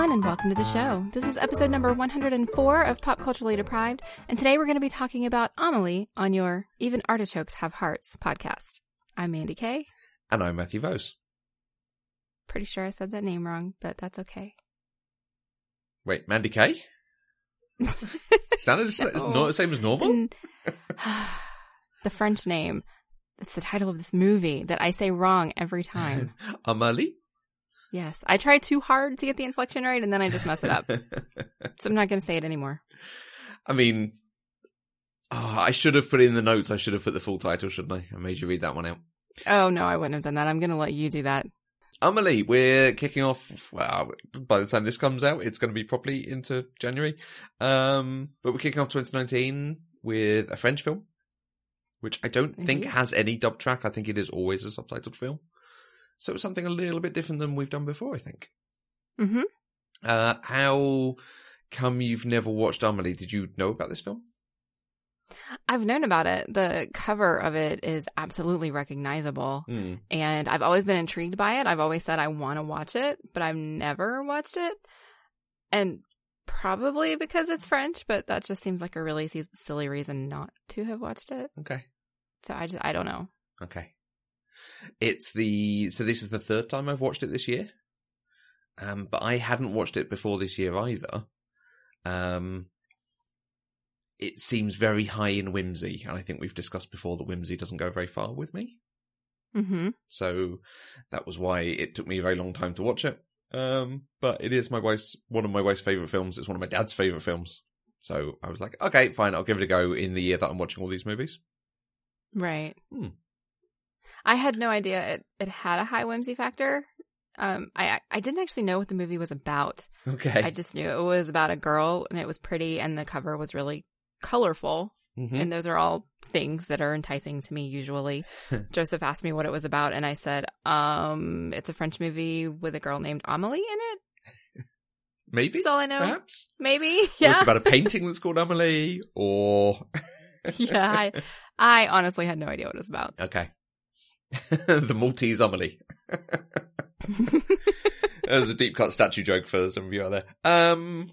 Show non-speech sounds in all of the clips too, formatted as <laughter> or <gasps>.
Everyone, and welcome to the show. This is episode number 104 of Pop Culturally Deprived, and today we're going to be talking about Amelie on your Even Artichokes Have Hearts podcast. I'm Mandy Kay. And I'm Matthew Vose. Pretty sure I said that name wrong, but that's okay. Wait, Mandy Kay? <laughs> Sounded just like- No. not the same as normal? And- <sighs> the French name. It's the title of this movie that I say wrong every time. <laughs> Amelie? Yes. I try too hard to get the inflection right, and then I just mess it up. <laughs> so I'm not going to say it anymore. I mean, oh, I should have put in the notes. I should have put the full title, shouldn't I? I made you read that one out. Oh, no, I wouldn't have done that. I'm going to let you do that. Amelie, we're kicking off. Well, by the time this comes out, it's going to be properly into January. Um, but we're kicking off 2019 with a French film, which I don't think has any dub track. I think it is always a subtitled film. So it's something a little bit different than we've done before, I think. hmm Uh, how come you've never watched Amelie? Did you know about this film? I've known about it. The cover of it is absolutely recognizable. Hmm. And I've always been intrigued by it. I've always said I want to watch it, but I've never watched it. And probably because it's French, but that just seems like a really silly reason not to have watched it. Okay. So I just, I don't know. Okay. It's the so this is the third time I've watched it this year. Um, but I hadn't watched it before this year either. Um, it seems very high in whimsy, and I think we've discussed before that whimsy doesn't go very far with me. hmm So that was why it took me a very long time to watch it. Um, but it is my wife's one of my wife's favorite films. It's one of my dad's favorite films. So I was like, okay, fine, I'll give it a go in the year that I'm watching all these movies. Right. Hmm. I had no idea it, it had a high whimsy factor. Um, I I didn't actually know what the movie was about. Okay. I just knew it was about a girl and it was pretty and the cover was really colorful. Mhm. And those are all things that are enticing to me usually. <laughs> Joseph asked me what it was about and I said, um, it's a French movie with a girl named Amelie in it. Maybe, That's all I know. perhaps. Maybe. Or Yeah. it's about a <laughs> painting that's called Amelie, or yeah. I, I honestly had no idea what it was about. okay, <laughs> the Maltese Amelie. <laughs> There's a deep cut statue joke for some of you out there. Um,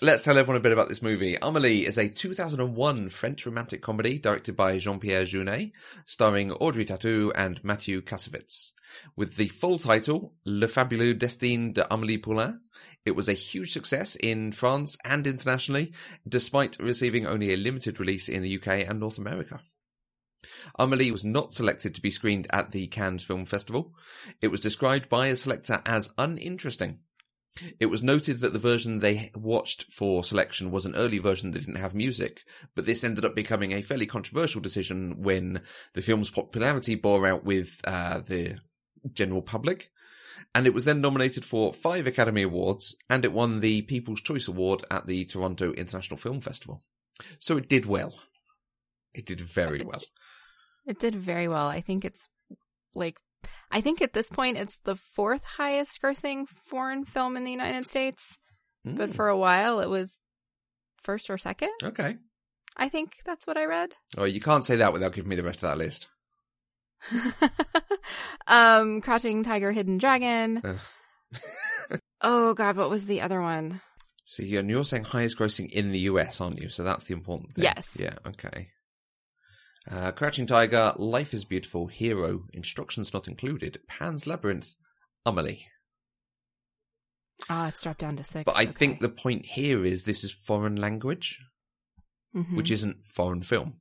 let's tell everyone a bit about this movie. Amelie is a 2001 French romantic comedy directed by Jean-Pierre Jeunet, starring Audrey Tautou and Mathieu Kassovitz. With the full title, Le Fabuleux Destin de Amélie Poulain, it was a huge success in France and internationally, despite receiving only a limited release in the UK and North America. Amelie was not selected to be screened at the Cannes Film Festival. It was described by a selector as uninteresting. It was noted that the version they watched for selection was an early version that didn't have music, but this ended up becoming a fairly controversial decision when the film's popularity bore out with uh, the general public. And it was then nominated for five Academy Awards, and it won the People's Choice Award at the Toronto International Film Festival. So it did well. It did very well. It did very well. I think it's like I think at this point it's the fourth highest grossing foreign film in the United States. But Mm, for a while it was first or second. okay. I think that's what I read. Oh, you can't say that without giving me the rest of that list. <laughs> um Crouching Tiger, Hidden Dragon. <laughs> Oh god, what was the other one? See, and you're saying highest grossing in the US, aren't you? So that's the important thing. Yes. Yeah, okay. Uh, Crouching Tiger, Life is Beautiful, Hero, Instructions Not Included, Pan's Labyrinth, Amelie. Ah, it's dropped down to six. But I Okay. think the point here is this is foreign language, Mhm. which isn't foreign film.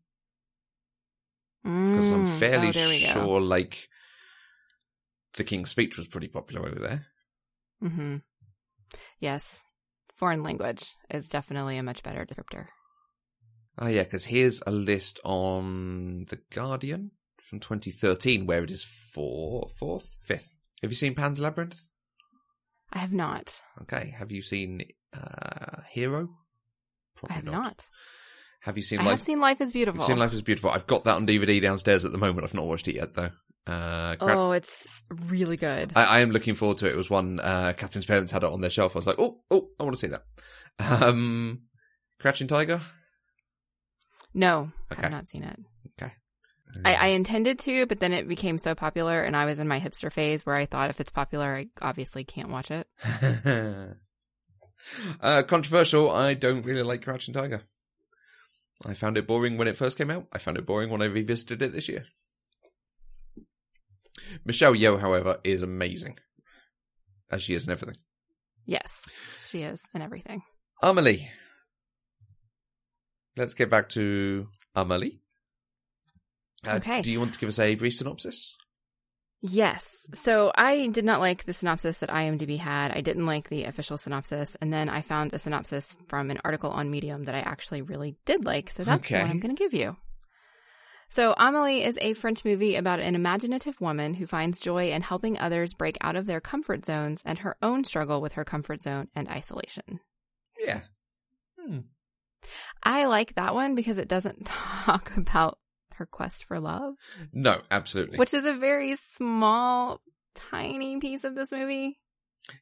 Because I'm Mm. fairly Oh, sure, like, The King's Speech was pretty popular over there. Mm-hmm. Yes. Foreign language is definitely a much better descriptor. Oh, yeah, because here's a list on The Guardian from 2013 where it is four, fourth, fifth. Have you seen Pan's Labyrinth? I have not. Okay. Have you seen uh, Hero? I have not. Have you seen I Life? have seen Life is Beautiful. You've seen Life is Beautiful. I've got that on DVD downstairs at the moment. I've not watched it yet though. Uh, Crab- Oh, it's really good. I, I am looking forward to it. It was one uh, Catherine's parents had it on their shelf. I was like, oh, oh, I want to see that. <laughs> Um, Crouching Tiger. No, I've not seen it. I, I intended to, but then it became so popular, and I was in my hipster phase where I thought if it's popular, I obviously can't watch it. <laughs> uh, controversial. I don't really like Crouching Tiger. I found it boring when it first came out. I found it boring when I revisited it this year. Michelle Yeoh, however, is amazing, as she is in everything. Yes, she is, in everything. Amelie. Let's get back to Amelie. Uh, Okay. Do you want to give us a brief synopsis? Yes. So I did not like the synopsis that IMDb had. I didn't like the official synopsis. And then I found a synopsis from an article on Medium that I actually really did like. So that's Okay. what I'm going to give you. So Amelie is a French movie about an imaginative woman who finds joy in helping others break out of their comfort zones and her own struggle with her comfort zone and isolation. Yeah. Hmm. I like that one because it doesn't <laughs> talk about her quest for love, No, absolutely. which is a very small, tiny piece of this movie.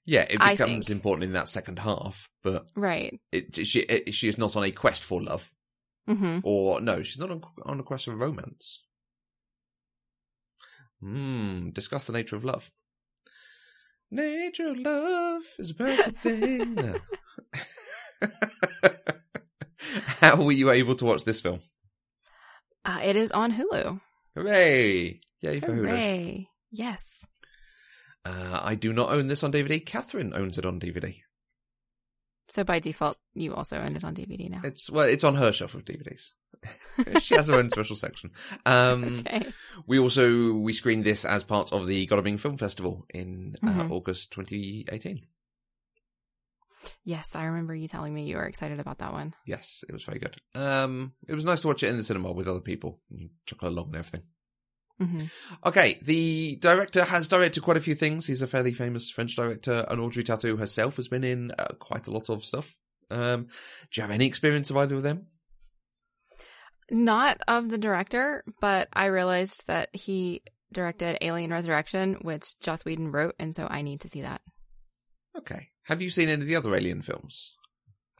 yeah, it becomes important in that second half, but Right. it, she it, she is not on a quest for love, hmm or no, she's not on, on a quest for romance. Hmm. Discuss the nature of love. Nature of love is a perfect thing. <laughs> <laughs> How were you able to watch this film? Uh, it is on Hulu. Hooray! Yay for Hulu. Yes. Uh, I do not own this on DVD. Catherine owns it on DVD. So by default, you also own it on DVD now. It's well, it's on her shelf of DVDs. <laughs> she has her own special section. Um, okay. We also we screened this as part of the Godalming Film Festival in uh, Mhm. August 2018. Yes, I remember you telling me you were excited about that one. Yes, it was very good. Um, it was nice to watch it in the cinema with other people, chuckle along and everything. hmm Okay, the director has directed quite a few things. He's a fairly famous French director, and Audrey Tautou herself has been in uh, quite a lot of stuff. Um, do you have any experience of either of them? Not of the director, but I realized that he directed Alien Resurrection, which Joss Whedon wrote, and so I need to see that. Okay. Have you seen any of the other Alien films?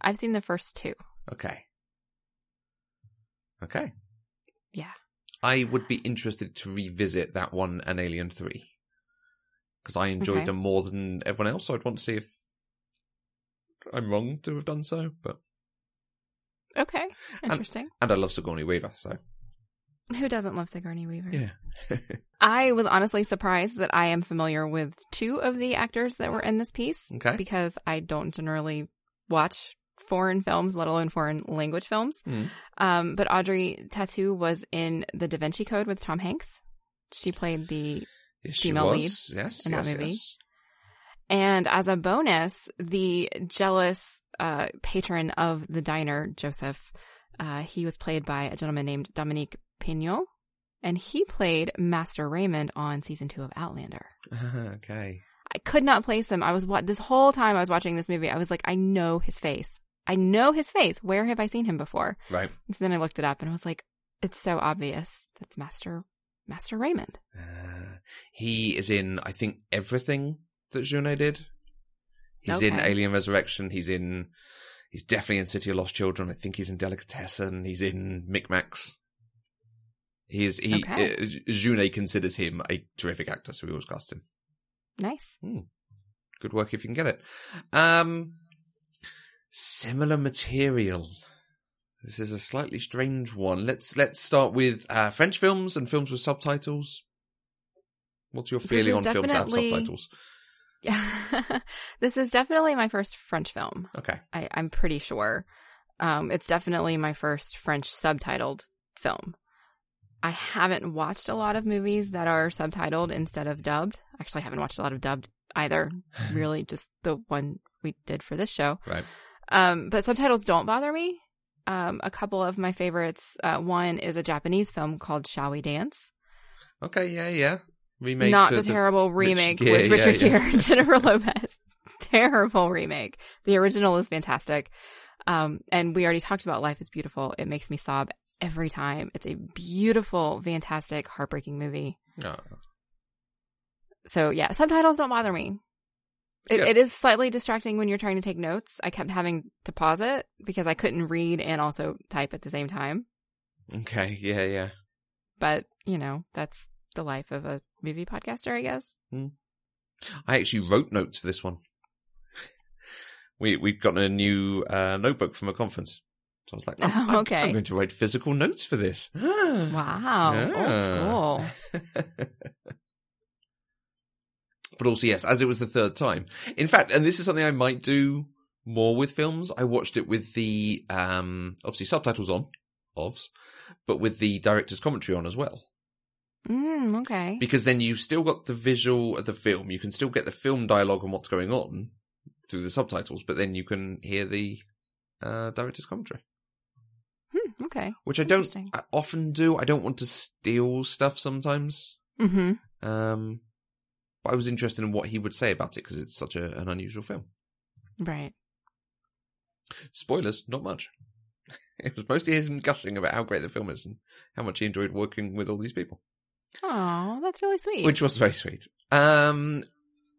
I've seen the first two. Okay. Okay. Yeah. I would be interested to revisit that one and Alien 3. Because I enjoyed Okay. them more than everyone else, so I'd want to see if I'm wrong to have done so. But Okay. Interesting. And I love Sigourney Weaver, so. <laughs> Who doesn't love Sigourney Weaver? Yeah. <laughs> I was honestly surprised that I am familiar with two of the actors that were in this piece Okay. because I don't generally watch foreign films, let alone foreign language films. Mm. Um, but Audrey Tautou was in The Da Vinci Code with Tom Hanks. She played the, Yes, Female lead Yes, in that yes, movie. yes. and as a bonus, the jealous uh, patron of the diner, Joseph, uh, he was played by a gentleman named Dominique Pinon, and he played Master Raymond on season two of Outlander. <laughs> okay. I could not place him. I was what this whole time I was watching this movie. I was like, I know his face. I know his face. Where have I seen him before? Right. And so then I looked it up, and I was like, it's so obvious. That's Master Master Raymond. Uh, he is in, I think, everything that Jeunet did. He's in Alien Resurrection. He's in. He's definitely in City of Lost Children. I think he's in Delicatessen. He's in Micmacs. He's he. Okay. Uh, considers him a terrific actor, so we always cast him. Nice. Good work if you can get it. Um, similar material. This is a slightly strange one. Let's let's start with uh, French films and films with subtitles. What's your feeling on films that have subtitles? <laughs> this is definitely my first French film. Okay. I, I'm pretty sure. Um, it's definitely my first French subtitled film. I haven't watched a lot of movies that are subtitled instead of dubbed. Actually, I haven't watched a lot of dubbed either. <laughs> really, just the one we did for this show. Right. Um, but subtitles don't bother me. Um, a couple of my favorites. Uh, one is a Japanese film called Shall We Dance? Okay. Yeah. Yeah. Remake. Not the terrible remake with yeah, Richard yeah. Gere and <laughs> Jennifer Lopez. terrible remake. The original is fantastic. Um, and we already talked about Life is Beautiful. It makes me sob every time. It's a beautiful, fantastic, heartbreaking movie. So yeah, subtitles don't bother me. It, Yeah. it is slightly distracting when you're trying to take notes. I kept having to pause it because I couldn't read and also type at the same time. Okay. Yeah. Yeah. but you know, that's the life of a movie podcaster, I guess. I actually wrote notes for this one. <laughs> We we've gotten a new uh, notebook from a conference, so I was like, <laughs> oh, I'm- Okay. I'm, going to write physical notes for this. <gasps> <gasps> Wow, Yeah. old school. <laughs> but also, yes, as it was the third time. In fact, and this is something I might do more with films. I watched it with the um obviously subtitles on, ofs, but with the director's commentary on as well. Mm, okay. because then you've still got the visual of the film. You can still get the film dialogue and what's going on through the subtitles, but then you can hear the uh, director's commentary, okay. which I don't. I often do. I don't want to steal stuff sometimes, Mm-hmm. um, but I was interested in what he would say about it because it's such a, an unusual film. Right. Spoilers, not much. <laughs> It was mostly him gushing about how great the film is and how much he enjoyed working with all these people. Oh, that's really sweet. which was very sweet. Um,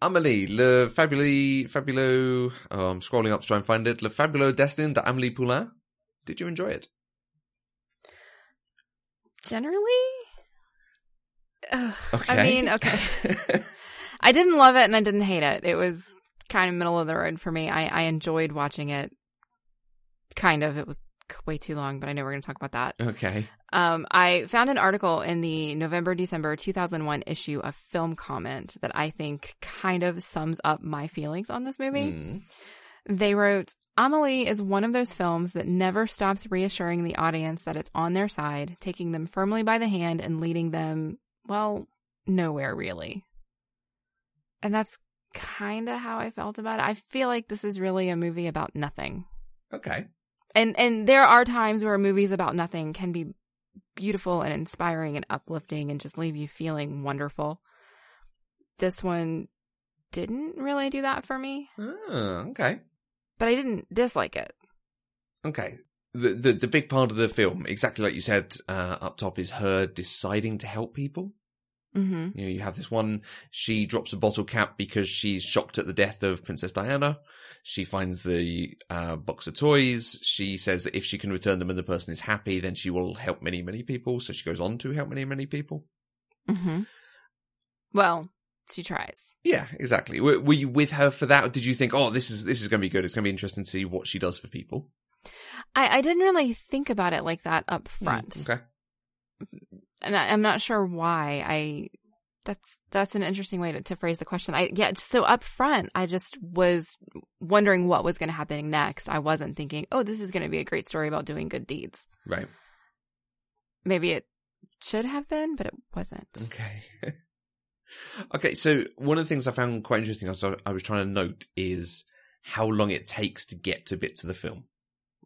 Amélie, Le Fabuleux, Fabulo. Oh, I'm scrolling up to try and find it. Le Fabuleux Destin de Amélie Poulain. Did you enjoy it? Generally, Ugh, Okay. I mean, okay. <laughs> I didn't love it and I didn't hate it. It was kind of middle of the road for me. I, I enjoyed watching it. Kind of. It was way too long, but I know we're going to talk about that. okay. Um, I found an article in the November December 2001 issue of Film Comment that I think kind of sums up my feelings on this movie. Mm. They wrote, Amelie is one of those films that never stops reassuring the audience that it's on their side, taking them firmly by the hand and leading them, well, nowhere really. And that's kind of how I felt about it. I feel like this is really a movie about nothing. Okay. And and there are times where movies about nothing can be beautiful and inspiring and uplifting and just leave you feeling wonderful. This one didn't really do that for me, Oh, okay. But I didn't dislike it. Okay. The, the the big part of the film, exactly like you said uh, up top, is her deciding to help people. hmm You know, you have this one. She drops a bottle cap because she's shocked at the death of Princess Diana. She finds the uh, box of toys. She says that if she can return them and the person is happy, then she will help many, many people. So she goes on to help many, many people. hmm Well, she tries. Yeah, exactly. Were, were you with her for that? Or did you think, oh, this is this is going to be good? It's going to be interesting to see what she does for people. I, I didn't really think about it like that up front, Mm, okay. and I, I'm not sure why. I that's that's an interesting way to, to phrase the question. I yeah, so up front, I just was wondering what was going to happen next. I wasn't thinking, oh, this is going to be a great story about doing good deeds. Right. Maybe it should have been, but it wasn't. Okay. <laughs> okay, so one of the things I found quite interesting, as I was trying to note, is how long it takes to get to bits of the film.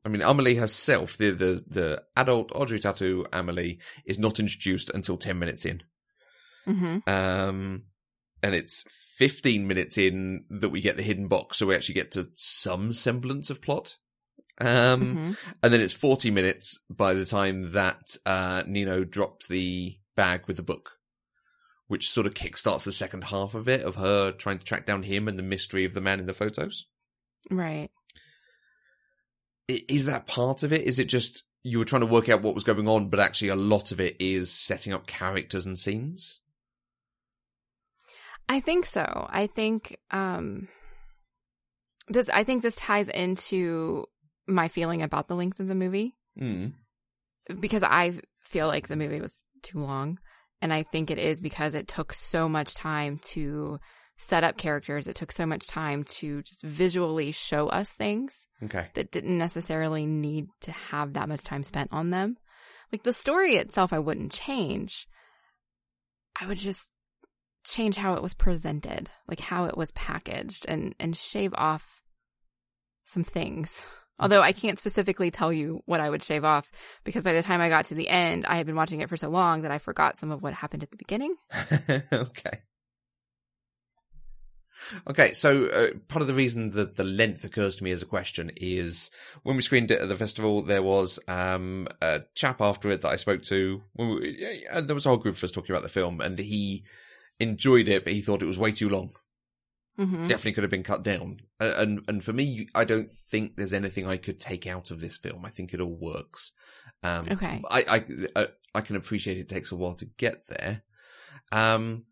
I mean, Amelie herself, the the, the adult Audrey Tautou Amelie, is not introduced until ten minutes in, hmm um, and it's fifteen minutes in that we get the hidden box, so we actually get to some semblance of plot. Um, hmm and then it's 40 minutes by the time that uh, Nino drops the bag with the book, which sort of kickstarts the second half of it, of her trying to track down him and the mystery of the man in the photos. Right. Is that part of it? Is it just you were trying to work out what was going on, but actually a lot of it is setting up characters and scenes? I think so. I think um this I think this ties into my feeling about the length of the movie Mm. because I feel like the movie was too long and I think it is because it took so much time to set up characters. It took so much time to just visually show us things Okay. that didn't necessarily need to have that much time spent on them. Like the story itself, I wouldn't change. I would just change how it was presented, like how it was packaged and, and shave off some things. <laughs> Although I can't specifically tell you what I would shave off because by the time I got to the end, I had been watching it for so long that I forgot some of what happened at the beginning. <laughs> okay. Okay, so uh, part of the reason that the length occurs to me as a question is when we screened it at the festival, there was um, a chap after it that I spoke to. We, there was a whole group of us talking about the film, and he enjoyed it, but he thought it was way too long. Hmm Definitely could have been cut down. Uh, and and for me, I don't think there's anything I could take out of this film. I think it all works. Um, Okay. I, I I I can appreciate it takes a while to get there. Um,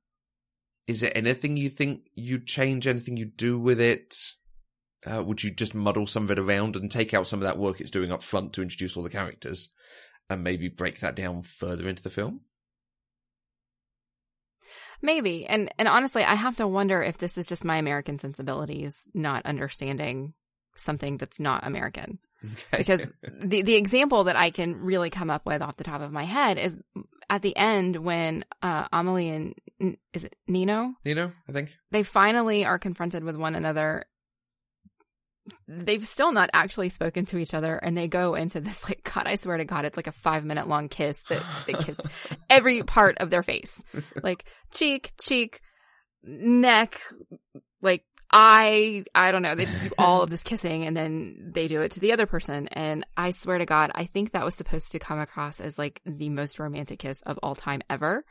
is there anything you think you'd change? Anything you do with it? Uh, would you just muddle some of it around and take out some of that work it's doing up front to introduce all the characters, and maybe break that down further into the film? Maybe. And and honestly, I have to wonder if this is just my American sensibilities not understanding something that's not American. <laughs> Okay. Because the the example that I can really come up with off the top of my head is at the end when uh Amelie and is it Nino? Nino, I think. They finally are confronted with one another. They've still not actually spoken to each other and they go into this like God, I swear to God, it's like a five minute long kiss that they kiss every part of their face. Like cheek, cheek, neck, like eye, I don't know. They just do all of this kissing and then they do it to the other person. And I swear to God, I think that was supposed to come across as like the most romantic kiss of all time ever.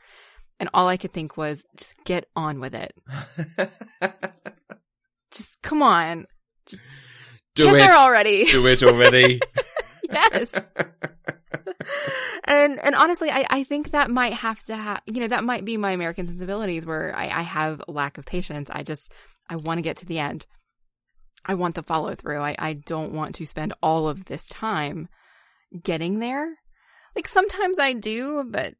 And all I could think was just get on with it. <laughs> Just come on. Do it. already. Do it already. <laughs> yes. and and honestly, I, I think that might have to have you know that might be my American sensibilities where I, I have lack of patience. I just I want to get to the end. I want the follow through. I, I don't want to spend all of this time getting there. Like sometimes I do, but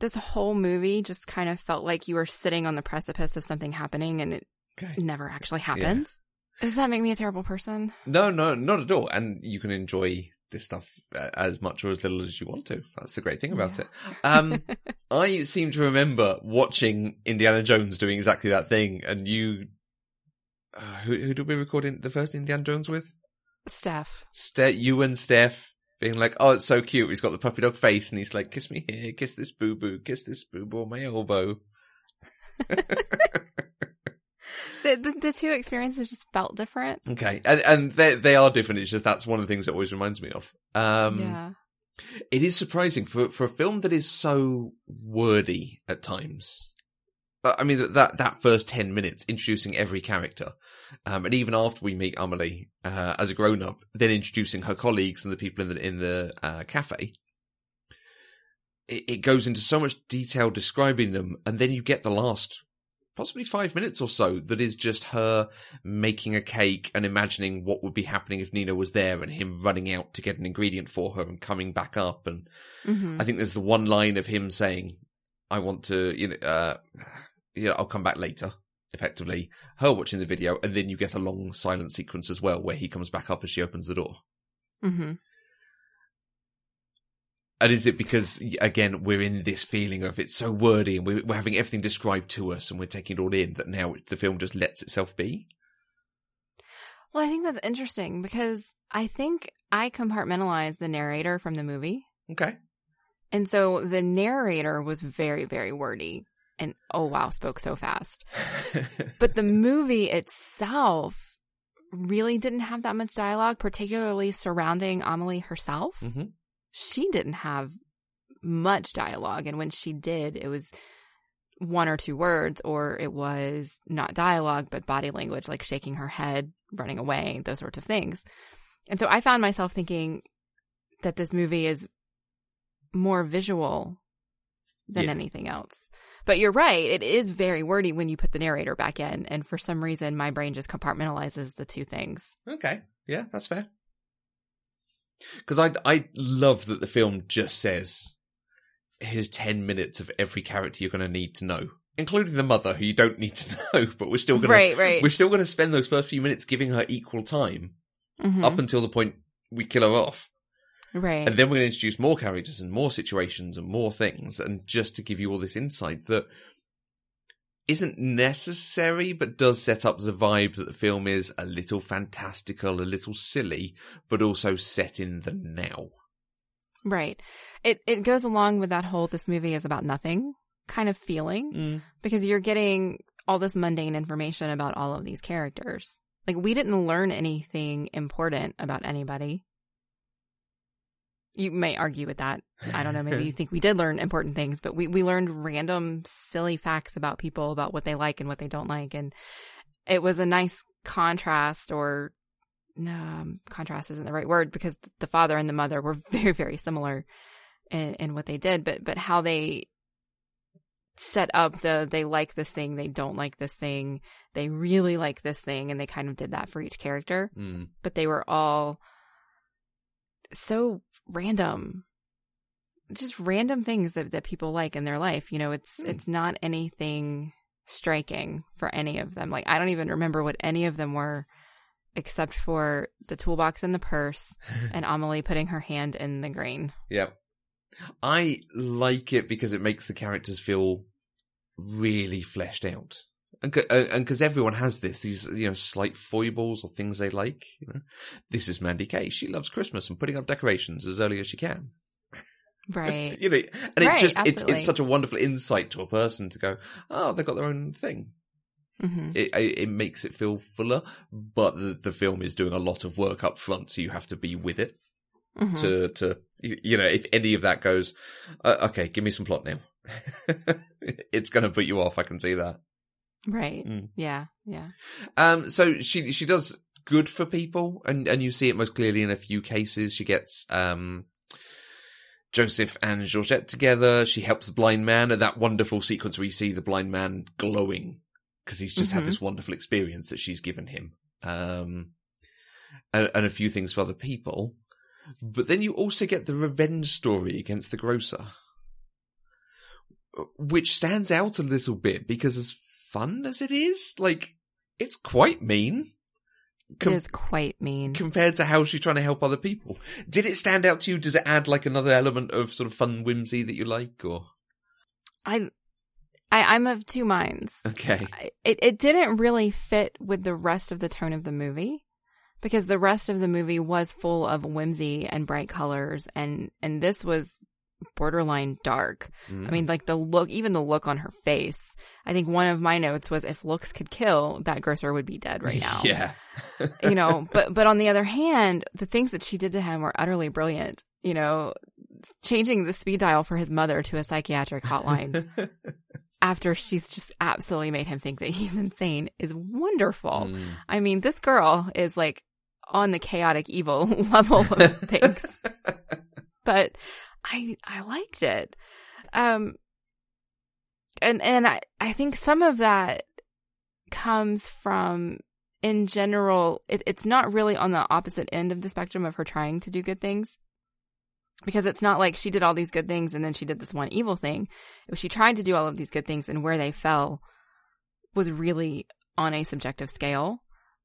this whole movie just kind of felt like you were sitting on the precipice of something happening and it okay. never actually happens. Does that make me a terrible person? No, no, not at all. And you can enjoy this stuff uh, as much or as little as you want to. That's the great thing about Yeah. it. Um, <laughs> I seem to remember watching Indiana Jones doing exactly that thing, and you. Uh, who who did we record in the first Indiana Jones with? Steph. Ste- you and Steph being like, "Oh, it's so cute." He's got the puppy dog face, and he's like, "Kiss me here, kiss this boo boo, kiss this boo boo on my elbow." <laughs> <laughs> The, the, the two experiences just felt different. Okay, and and they they are different. It's just that's one of the things that always reminds me of. Um, yeah. It is surprising for for a film that is so wordy at times. But, I mean that that, that first ten minutes introducing every character, um, and even after we meet Amelie uh, as a grown up, then introducing her colleagues and the people in the in the uh, cafe. It, it goes into so much detail describing them, and then you get the last possibly five minutes or so that is just her making a cake and imagining what would be happening if Nina was there and him running out to get an ingredient for her and coming back up. And hmm I think there's the one line of him saying, I want to, you know, uh, yeah, I'll come back later. Effectively, her watching the video, and then you get a long silent sequence as well where he comes back up as she opens the door. hmm And is it because, again, we're in this feeling of it's so wordy and we're, we're having everything described to us and we're taking it all in that now the film just lets itself be? Well, I think that's interesting because I think I compartmentalized the narrator from the movie. Okay. And so the narrator was very, very wordy and oh wow, spoke so fast. <laughs> But the movie itself really didn't have that much dialogue, particularly surrounding Amelie herself. hmm She didn't have much dialogue. And when she did, it was one or two words, or it was not dialogue, but body language, like shaking her head, running away, those sorts of things. And so I found myself thinking that this movie is more visual than Yeah. anything else. But you're right, it is very wordy when you put the narrator back in. And for some reason, my brain just compartmentalizes the two things. Okay. Yeah, that's fair. Because I, I love that the film just says, here's 10 minutes of every character you're going to need to know, including the mother who you don't need to <laughs> know, but we're still going Right, right. to, we're still going to spend those first few minutes giving her equal time Mhm. up until the point we kill her off. Right. And then we're going to introduce more characters and more situations and more things, and just to give you all this insight that isn't necessary, but does set up the vibe that the film is a little fantastical, a little silly, but also set in the now. Right. It it goes along with that whole this movie is about nothing kind of feeling mm. because you're getting all this mundane information about all of these characters. Like we didn't learn anything important about anybody. You may argue with that. I don't know, maybe you <laughs> think we did learn important things, but we we learned random silly facts about people about what they like and what they don't like and it was a nice contrast or um, contrast isn't the right word because the father and the mother were <laughs> very very similar in, in what they did, but but how they set up the they like this thing, they don't like this thing, they really like this thing, and they kind of did that for each character. Mm. But they were all so random. Just random things that, that people like in their life. You know, it's Hmm. it's not anything striking for any of them. Like I don't even remember what any of them were except for the toolbox and the purse <laughs> and Amelie putting her hand in the grain. Yep. I like it because it makes the characters feel really fleshed out. And and because everyone has this, these you know slight foibles or things they like. You know, this is Mandy Kay. She loves Christmas and putting up decorations as early as she can. Right. <laughs> you know, and Right, it just it's absolutely. it's such a wonderful insight to a person to go, oh, they've got their own thing. hmm It it, it makes it feel fuller, but the, the film is doing a lot of work up front, so you have to be with it hmm to to you you know if any of that goes uh, okay give me some plot now <laughs> it's going to put you off i can see that Right. Mm. Yeah. Yeah. um so she she does good for people and and you see it most clearly in a few cases she gets um Joseph and Georgette together. She helps the blind man, at that wonderful sequence where you see the blind man glowing because he's just had Mhm. this wonderful experience that she's given him. Um, and, and a few things for other people. But then you also get the revenge story against the grocer, which stands out a little bit because as fun as it is, like, it's quite mean. Com- it is quite mean. compared to how she's trying to help other people. Did it stand out to you? Does it add like another element of sort of fun whimsy that you like or? I, I, I'm of two minds. Okay. I- It, it didn't really fit with the rest of the tone of the movie because the rest of the movie was full of whimsy and bright colors and, and this was borderline dark. Mm. I mean, like the look, even the look on her face. I think one of my notes was if looks could kill, that grocer would be dead right <laughs> now. Yeah. you know, <laughs> but but on the other hand, the things that she did to him were utterly brilliant. You know, changing the speed dial for his mother to a psychiatric hotline <laughs> after she's just absolutely made him think that he's insane is wonderful. Mm. I mean, this girl is like on the chaotic evil level of things, but I I liked it. Um and and I I think some of that comes from in general it, it's not really on the opposite end of the spectrum of her trying to do good things because it's not like she did all these good things and then she did this one evil thing it was she tried to do all of these good things and where they fell was really on a subjective scale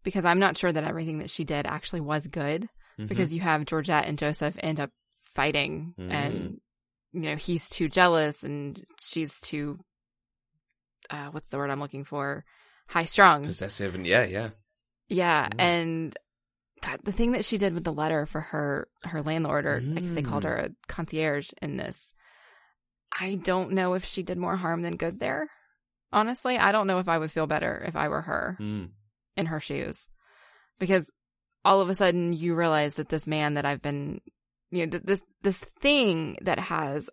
because i'm not sure that everything that she did actually was good Mhm. because you have Georgette and Joseph end up fighting Mm. and you know he's too jealous and she's too uh what's the word I'm looking for high strung possessive and yeah, yeah. yeah Mm. and God, the thing that she did with the letter for her her landlord or I guess they called Mm. her a concierge in this I don't know if she did more harm than good there honestly I don't know if I would feel better if I were her Mm. in her shoes because all of a sudden you realize that this man that I've been, you know, th- this this thing that has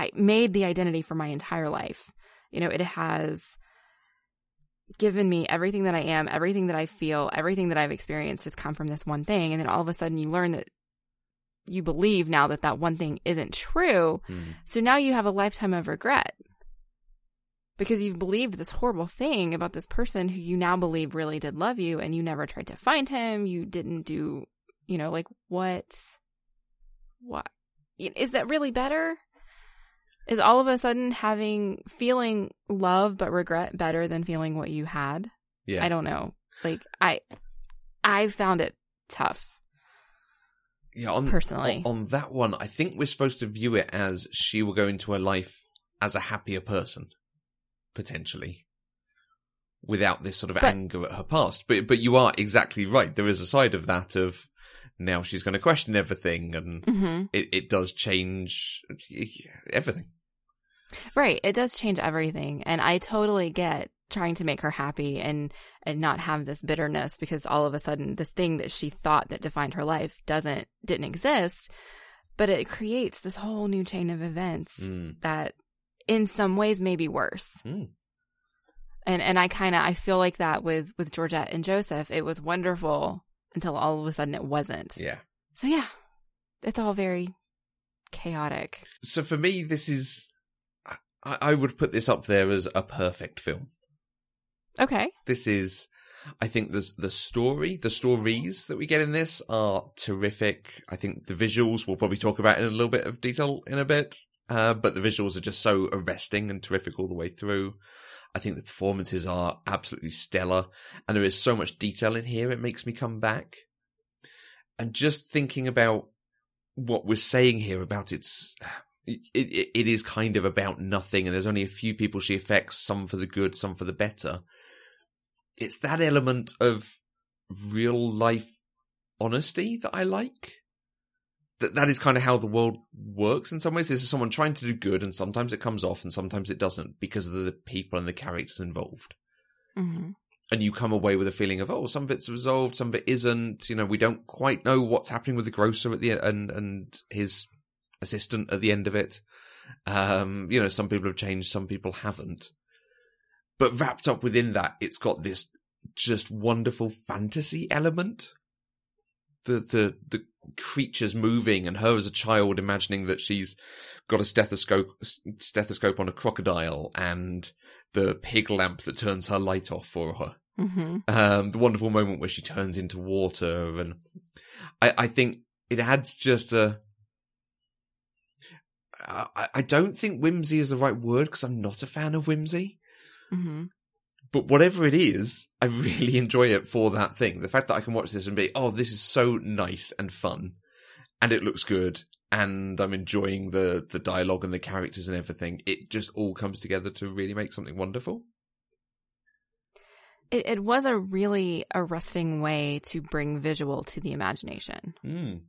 I made the identity for my entire life. You know, it has given me everything that I am, everything that I feel, everything that I've experienced has come from this one thing, and then all of a sudden you learn that you believe now that that one thing isn't true. Mm. So now you have a lifetime of regret because you've believed this horrible thing about this person who you now believe really did love you and you never tried to find him. You didn't do, you know, like what? What? Is that really better? Is all of a sudden having feeling love but regret better than feeling what you had? Yeah. I don't know. Like I I found it tough. yeah, on, personally. On, on that one, I think we're supposed to view it as she will go into her life as a happier person, potentially, without this sort of But- anger at her past. But but you are exactly right. There is a side of that of now she's going to question everything, and Mhm. it, it does change everything. Right. It does change everything. And I totally get trying to make her happy and, and not have this bitterness because all of a sudden this thing that she thought that defined her life doesn't, didn't exist. But it creates this whole new chain of events Mm. that in some ways may be worse. Mm. And and I kind of I feel like that with with Georgette and Joseph. It was wonderful until all of a sudden it wasn't. Yeah. So yeah, it's all very chaotic. So for me, this is, I, I would put this up there as a perfect film. Okay. This is, I think the the story, the stories that we get in this are terrific. I think the visuals we'll probably talk about in a little bit of detail in a bit. Uh, but the visuals are just so arresting and terrific all the way through. I think the performances are absolutely stellar, and there is so much detail in here. It makes me come back. And just thinking about what we're saying here about its, it, it, it is kind of about nothing, and there's only a few people she affects, some for the good, some for the better. It's that element of real life honesty that I like that that is kind of how the world works in some ways. This is someone trying to do good, and sometimes it comes off, and sometimes it doesn't because of the people and the characters involved. Mm-hmm. And you come away with a feeling of, oh, some of it's resolved, some of it isn't. You know, we don't quite know what's happening with the grocer at the end and and his assistant at the end of it. Um, you know, some people have changed, some people haven't. But wrapped up within that, it's got this just wonderful fantasy element the the the creatures moving and her as a child imagining that she's got a stethoscope stethoscope on a crocodile and the pig lamp that turns her light off for her. Mm-hmm. Um, the wonderful moment where she turns into water, and I, I think it adds just a. I, I don't think whimsy is the right word because I'm not a fan of whimsy Mm-hmm. but whatever it is, I <laughs> really enjoy it for that thing. The fact that I can watch this and be, oh, this is so nice and fun, and it looks good, and I'm enjoying the the dialogue and the characters and everything. It just all comes together to really make something wonderful. It, it was a really arresting way to bring visual to the imagination Mm.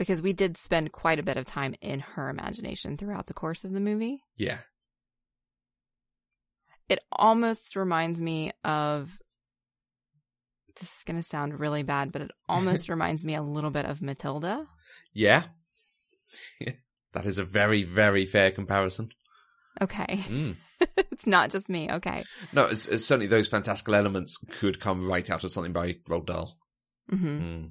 Because we did spend quite a bit of time in her imagination throughout the course of the movie. Yeah. It almost reminds me of. This is going to sound really bad, but it almost <laughs> reminds me a little bit of Matilda. Yeah. <laughs> that is a very, very fair comparison. Okay. Mm. <laughs> it's not just me. Okay. No, it's, it's certainly those fantastical elements could come right out of something by Roald Dahl. hmm Mm.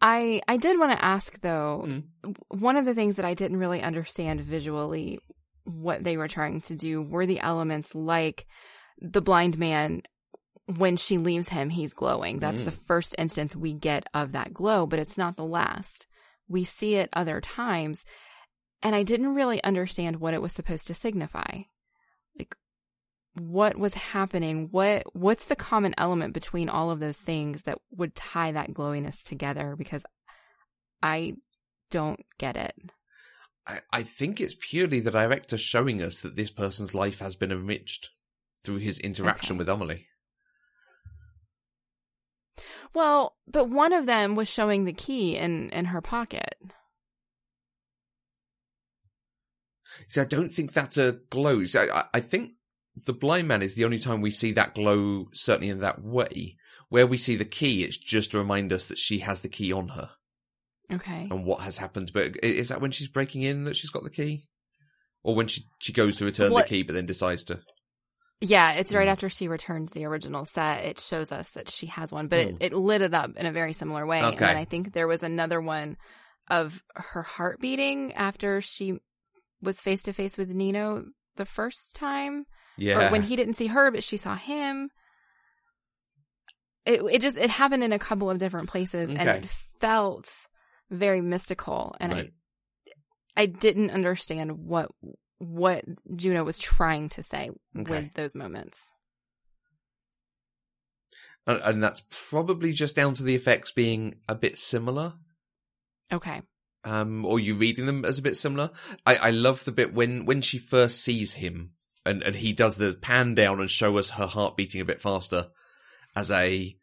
I I did want to ask though. Mm. One of the things that I didn't really understand visually what they were trying to do were the elements like the blind man when she leaves him he's glowing. That's Mm. the first instance we get of that glow, but it's not the last. We see it other times and I didn't really understand what it was supposed to signify. What was happening? What what's the common element between all of those things that would tie that glowiness together because I don't get it. I, I think it's purely the director showing us that this person's life has been enriched through his interaction Okay. with Amelie. Well, but one of them was showing the key in in her pocket. See, I don't think that's a glow. See, I- I think the blind man is the only time we see that glow, certainly in that way. Where we see the key, it's just to remind us that she has the key on her Okay. and what has happened. But is that when she's breaking in that she's got the key? Or when she, she goes to return What- the key but then decides to. Yeah, it's right Mm. after she returns the original set. It shows us that she has one, but Mm. it, it lit it up in a very similar way. And Okay. then I think there was another one of her heart beating after she was face to face with Nino the first time. Yeah. or when he didn't see her, but she saw him. It it just it happened in a couple of different places, and it felt very mystical, and Right. I I didn't understand what what Juno was trying to say Okay. with those moments. and, and that's probably just down to the effects being a bit similar. Okay, um, or you reading them as a bit similar. I, I love the bit when, when she first sees him and, and he does the pan down and show us her heart beating a bit faster as a,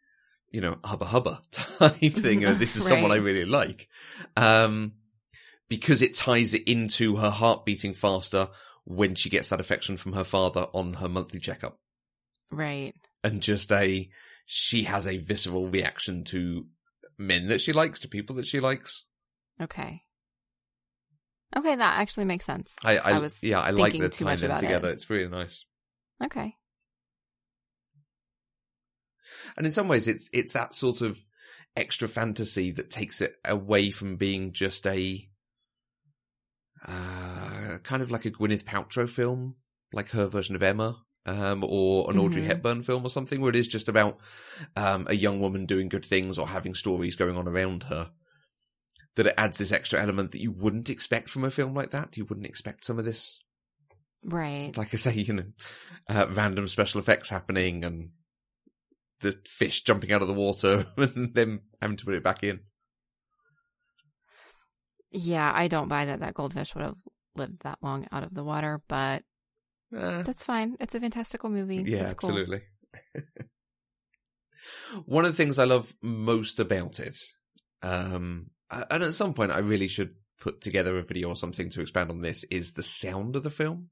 you know, hubba hubba <laughs> type thing. You know, this is someone I really like. Um, because it ties it into her heart beating faster when she gets that affection from her father on her monthly checkup right. and just a, she has a visceral reaction to men that she likes, to people that she likes. Okay. Okay, that actually makes sense. I, I, I was yeah, I like the tying them together. it. It's really nice. Okay. And in some ways, it's it's that sort of extra fantasy that takes it away from being just a uh, kind of like a Gwyneth Paltrow film, like her version of Emma, um, or an Audrey Mhm. Hepburn film or something, where it is just about um, a young woman doing good things or having stories going on around her. That it adds this extra element that you wouldn't expect from a film like that. You wouldn't expect some of this Right. like I say, <laughs> you know, uh, random special effects happening and the fish jumping out of the water <laughs> and then having to put it back in. Yeah, I don't buy that that goldfish would have lived that long out of the water, but Uh, that's fine. It's a fantastical movie. yeah, It's cool. absolutely. <laughs> One of the things I love most about it, um, and at some point I really should put together a video or something to expand on this, is the sound of the film.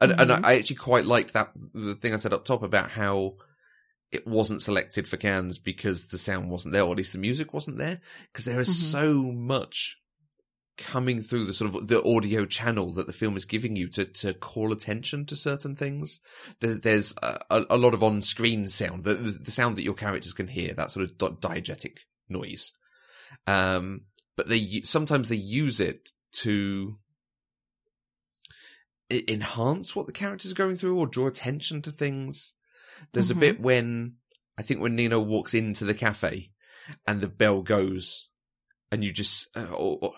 And, and Mhm. I actually quite liked that, the thing I said up top about how it wasn't selected for Cannes because the sound wasn't there, or at least the music wasn't there, because there is Mhm. so much coming through the sort of the audio channel that the film is giving you to to call attention to certain things. There's there's a, a lot of on screen sound, the, the sound that your characters can hear, that sort of di- diegetic noise. Um, but they sometimes they use it to enhance what the characters are going through or draw attention to things. There's Mhm. a bit when I think when Nino walks into the cafe and the bell goes, and you just uh, or, or-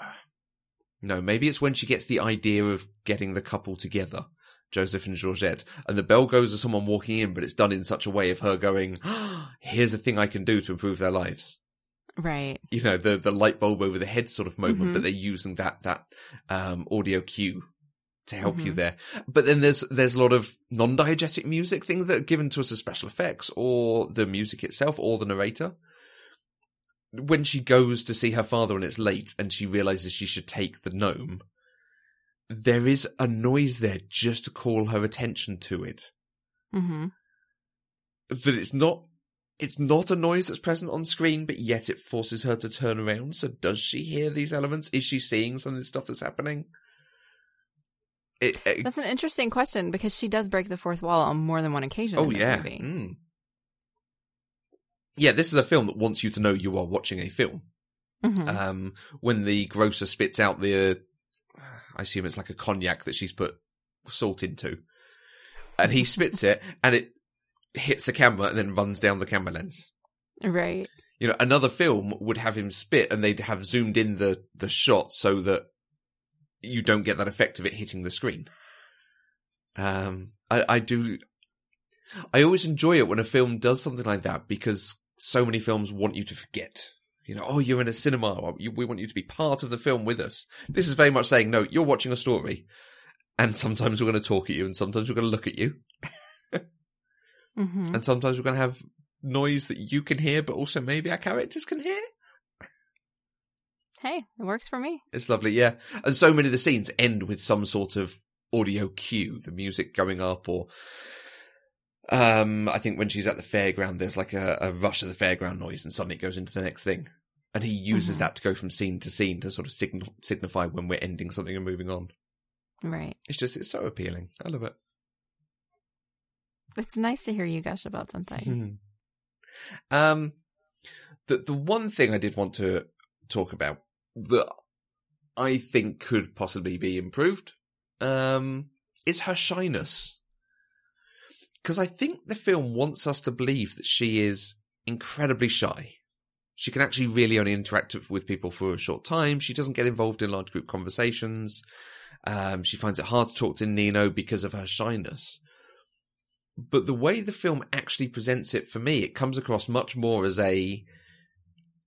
no, maybe it's when she gets the idea of getting the couple together, Joseph and Georgette, and the bell goes as someone walking in, but it's done in such a way of her going, <gasps> "Here's a thing I can do to improve their lives." Right. you know the the light bulb over the head sort of moment Mhm. but they're using that that um audio cue to help you Mhm. there but then there's there's a lot of non-diegetic music things that are given to us as special effects or the music itself or the narrator when she goes to see her father and it's late and she realizes she should take the gnome there is a noise there just to call her attention to it Mm hmm that it's not it's not a noise that's present on screen, but yet it forces her to turn around. So does she hear these elements? Is she seeing some of this stuff that's happening? It, it- That's an interesting question because she does break the fourth wall on more than one occasion. oh in this yeah, movie. Mm. yeah. This is a film that wants you to know you are watching a film. Mhm. Um, when the grocer spits out the, uh, I assume it's like a cognac that she's put salt into, and he spits it, and it hits the camera and then runs down the camera lens. Right. you know, another film would have him spit and they'd have zoomed in the, the shot so that you don't get that effect of it hitting the screen. Um, I, I do, I always enjoy it when a film does something like that because so many films want you to forget. You know, oh, you're in a cinema. We want you to be part of the film with us. This is very much saying, no, you're watching a story. And sometimes we're going to talk at you and sometimes we're going to look at you. <laughs> hmm And sometimes we're going to have noise that you can hear, but also maybe our characters can hear. Hey, it works for me. It's lovely, yeah. And so many of the scenes end with some sort of audio cue, the music going up or um I think when she's at the fairground there's like a, a rush of the fairground noise and suddenly it goes into the next thing. And he uses Mhm. that to go from scene to scene to sort of signal, signify when we're ending something and moving on. Right. It's just it's so appealing. I love it. It's nice to hear you gush about something. um, the the one thing I did want to talk about that I think could possibly be improved, um, is her shyness. Because I think the film wants us to believe that she is incredibly shy. She can actually really only interact with people for a short time. She doesn't get involved in large group conversations. Um, she finds it hard to talk to Nino because of her shyness but the way the film actually presents it for me, it comes across much more as a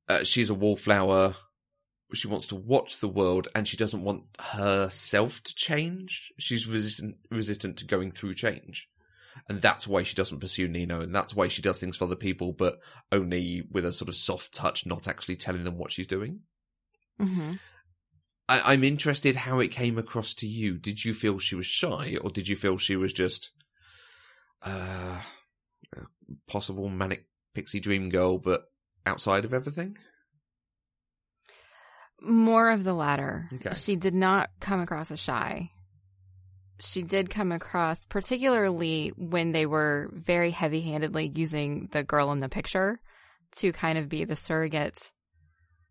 uh, she's a wallflower. She wants to watch the world, and she doesn't want herself to change. She's resistant resistant to going through change, and that's why she doesn't pursue Nino, and that's why she does things for other people, but only with a sort of soft touch, not actually telling them what she's doing. hmm I, I'm interested how it came across to you. Did you feel she was shy, or did you feel she was just uh, possible manic pixie dream girl, but outside of everything? More of the latter. Okay. She did not come across as shy. She did come across, particularly when they were very heavy handedly using the girl in the picture to kind of be the surrogate,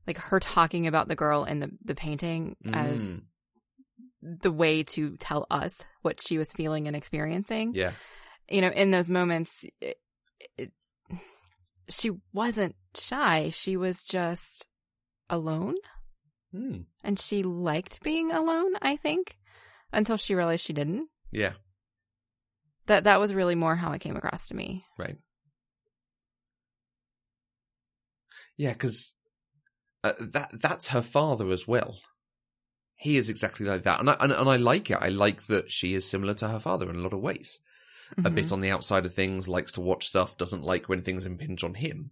like her talking about the girl in the, the painting as Mm, the way to tell us what she was feeling and experiencing. yeah. You know, in those moments, it, it, she wasn't shy. She was just alone. Mm, and she liked being alone i think until she realized she didn't yeah. that that was really more how it came across to me Right. Yeah, because uh, that that's her father as well. He is exactly like that, and I and, and I like it. I like that she is similar to her father in a lot of ways. A Mhm. bit on the outside of things, likes to watch stuff, doesn't like when things impinge on him.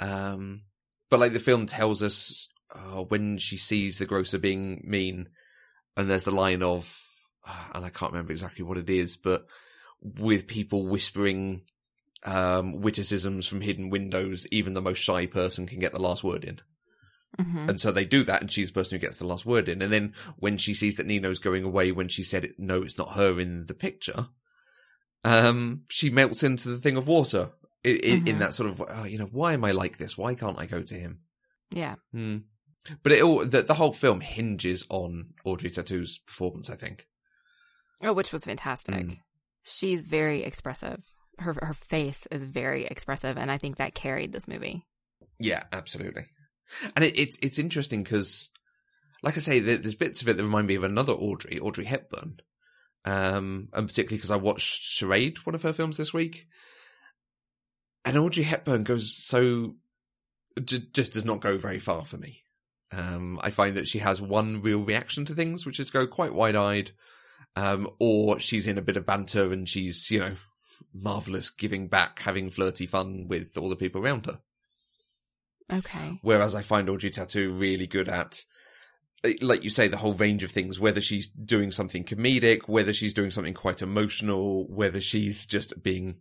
Um, but like the film tells us uh, when she sees the grocer being mean, and there's the line of, uh, and I can't remember exactly what it is, but with people whispering um, witticisms from hidden windows, even the most shy person can get the last word in. Mhm. And so they do that, and she's the person who gets the last word in. And then when she sees that Nino's going away, when she said, it, no, it's not her in the picture, um, she melts into the thing of water i i in that sort of, oh, you know, why am I like this? Why can't I go to him? yeah Hmm. But it all, the, the whole film hinges on Audrey Tautou's performance, I think. oh which was fantastic Mm. she's very expressive her her face is very expressive and i think that carried this movie Yeah, absolutely. And it, it's it's interesting because, like I say, there, there's bits of it that remind me of another Audrey, Audrey Hepburn, um, and particularly because I watched Charade, one of her films this week, and Audrey Hepburn goes so j- just does not go very far for me. Um, I find that she has one real reaction to things, which is go quite wide eyed, um, or she's in a bit of banter and she's you know marvelous, giving back, having flirty fun with all the people around her. okay Whereas I find Audrey Tautou really good at, like you say, the whole range of things, whether she's doing something comedic, whether she's doing something quite emotional, whether she's just being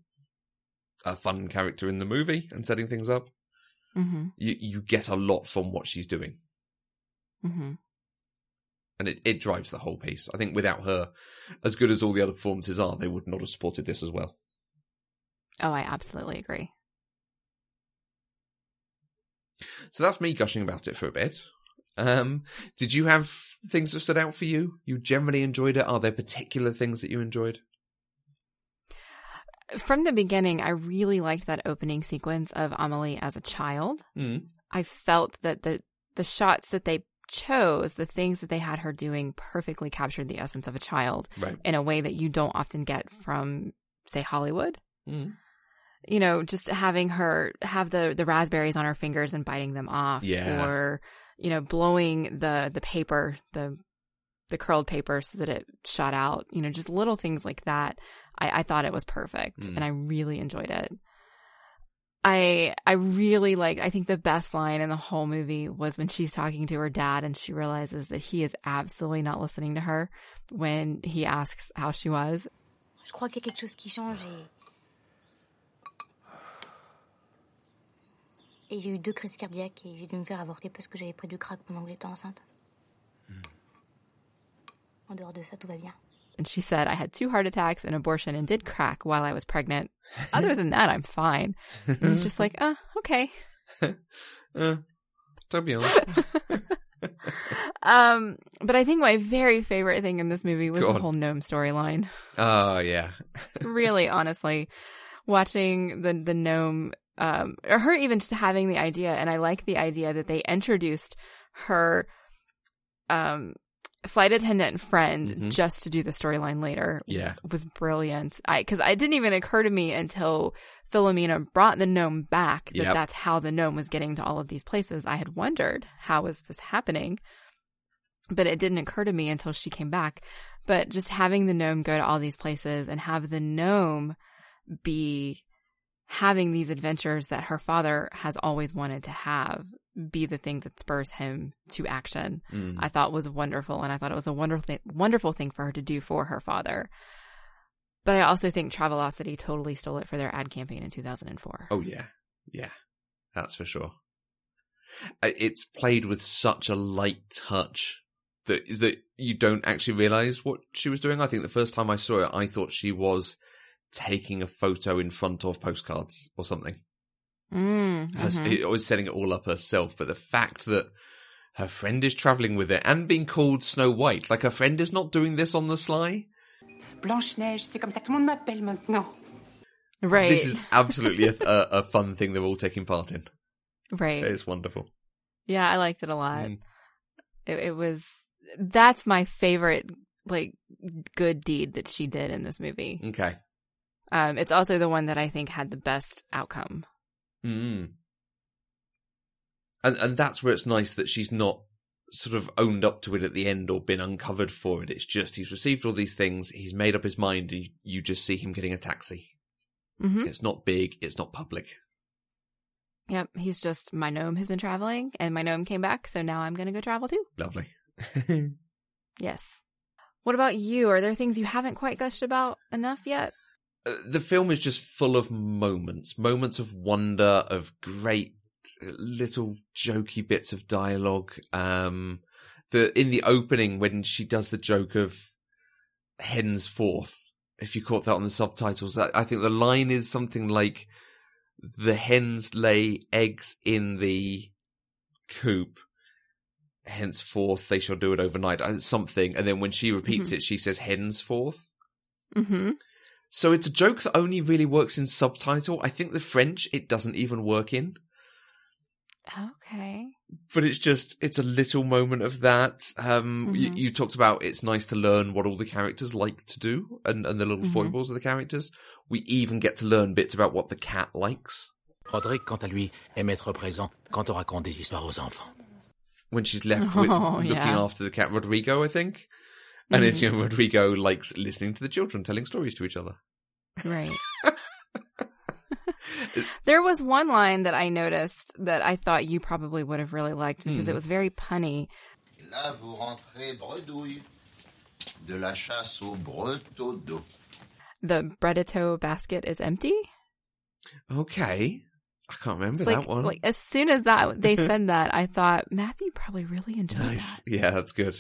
a fun character in the movie and setting things up. hmm You, you get a lot from what she's doing. hmm And it, it drives the whole piece. I think without her, as good as all the other performances are, they would not have supported this as well. oh i absolutely agree So that's me gushing about it for a bit. Um, did you have things that stood out for you? You generally enjoyed it. Are there particular things that you enjoyed? from the beginning i really liked that opening sequence of amelie as a child Mm. I felt that the the shots that they chose, the things that they had her doing perfectly captured the essence of a child Right. in a way that you don't often get from say Hollywood. Mm. You know, just having her have the the raspberries on her fingers and biting them off Yeah. or you know, blowing the the paper, the the curled paper so that it shot out, you know, just little things like that. I, I thought it was perfect Mm. and I really enjoyed it. I I really like I think the best line in the whole movie was when she's talking to her dad and she realizes that he is absolutely not listening to her when he asks how she was. Je crois qu'il y a quelque chose qui change et. Et j'ai eu deux crises cardiaques et j'ai dû me faire avorter parce que j'avais pris du crack pendant que j'étais enceinte. En dehors de ça, tout va bien. And she said I had two heart attacks, an abortion, and did crack while I was pregnant. Other than that, I'm fine. And he's just like, uh, okay. <laughs> Uh, don't be honest. <laughs> Um, but I think my very favorite thing in this movie was Go the whole gnome storyline. oh yeah. really, <laughs> honestly, watching the the gnome, um, or her even just having the idea, and I like the idea that they introduced her, um, flight attendant friend Mhm. just to do the storyline later. Yeah. was brilliant. I because it didn't even occur to me until Philomena brought the gnome back that Yep. that's how the gnome was getting to all of these places. I had wondered how is this happening, but it didn't occur to me until she came back. But just having the gnome go to all these places and have the gnome be having these adventures that her father has always wanted to have be the thing that spurs him to action. Mm. I thought was wonderful, and I thought it was a wonderful, th- wonderful thing for her to do for her father. But I also think Travelocity totally stole it for their ad campaign in 2004. Oh yeah. Yeah. That's for sure. It's played with such a light touch that that you don't actually realize what she was doing. I think the first time I saw it, I thought she was taking a photo in front of postcards or something. Mm, Her, mhm. It was setting it all up herself. But the fact that her friend is traveling with it and being called Snow White, like her friend is not doing this on the sly. Blanche-Neige, c'est comme ça que tout le monde m'appelle maintenant. Right. This is absolutely a, a, a fun thing they're all taking part in. right. It's wonderful. Yeah, I liked it a lot. Mm. It, it was that's my favorite like good deed that she did in this movie. Okay. Um, it's also the one that I think had the best outcome. Mm. And and that's where it's nice that she's not sort of owned up to it at the end or been uncovered for it. It's just he's received all these things, he's made up his mind, and you, just see him getting a taxi. hmm It's not big, it's not public. Yep, he's just my gnome has been traveling, and my gnome came back, so now I'm gonna go travel too. Lovely. <laughs> Yes. What about you? Are there things you haven't quite gushed about enough yet? Uh, the film is just full of moments, moments of wonder, of great uh, little jokey bits of dialogue. Um, the in the opening when she does the joke of henceforth, if you caught that on the subtitles, I, I think the line is something like, "The hens lay eggs in the coop." Henceforth, they shall do it overnight. uh, Something, and then when she repeats Mhm. it, she says henceforth. Mm-hmm. So it's a joke that only really works in subtitle. I think the French it doesn't even work in, Okay. but it's just it's a little moment of that. Um, you, Mhm. you talked about it's nice to learn what all the characters like to do and, and the little Mhm. foibles of the characters. We even get to learn bits about what the cat likes Rodrigue, quant à lui, aime être présent quand on raconte des histoires aux enfants. when she's left with <laughs> Oh, looking yeah. after the cat Rodrigo, I think. And it's Mhm. you know Rodrigo likes listening to the children telling stories to each other. Right. <laughs> <laughs> there was one line that I noticed that I thought you probably would have really liked because Hmm. it was very punny. Là, vous rentrez bredouille. De la chasse au Bretodeau. The Bredito basket is empty. Okay, I can't remember like, that one. like as soon as that they <laughs> said that, I thought Matthew probably really enjoyed Nice. that. Yeah, that's good.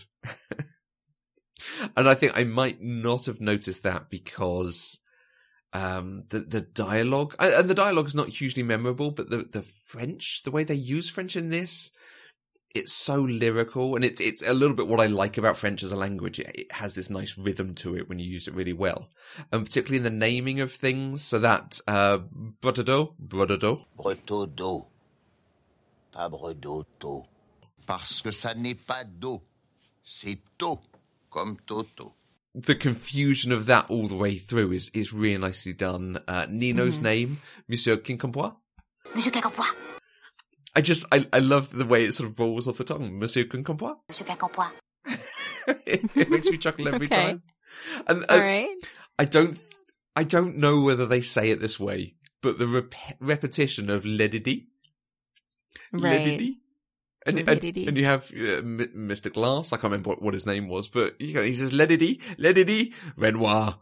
And I think I might not have noticed that because um the the dialogue and the dialogue is not hugely memorable, but the the French, the way they use French in this, it's so lyrical and it's it's a little bit what I like about French as a language. It, it has this nice rhythm to it when you use it really well, and particularly in the naming of things. So that uh, brotado, brotado, Bretodo. Pas bredoto. Parce que ça n'est pas d'eau. C'est tôt. Comme Toto. the confusion of that all the way through is is really nicely done. Uh, Nino's Mhm. name, Monsieur Quincampoix. Monsieur Quincampoix. I just I I love the way it sort of rolls off the tongue, Monsieur Quincampoix. Monsieur Quincampoix. it, <laughs> it makes me chuckle every Okay. time. And All uh, right. I don't I don't know whether they say it this way, but the rep- repetition of ledidi, Right. ledidi. And, and, and you have uh, M- Mr. Glass. I can't remember what, what his name was, but you know, he says ledidi, ledidi, <laughs> Renoir.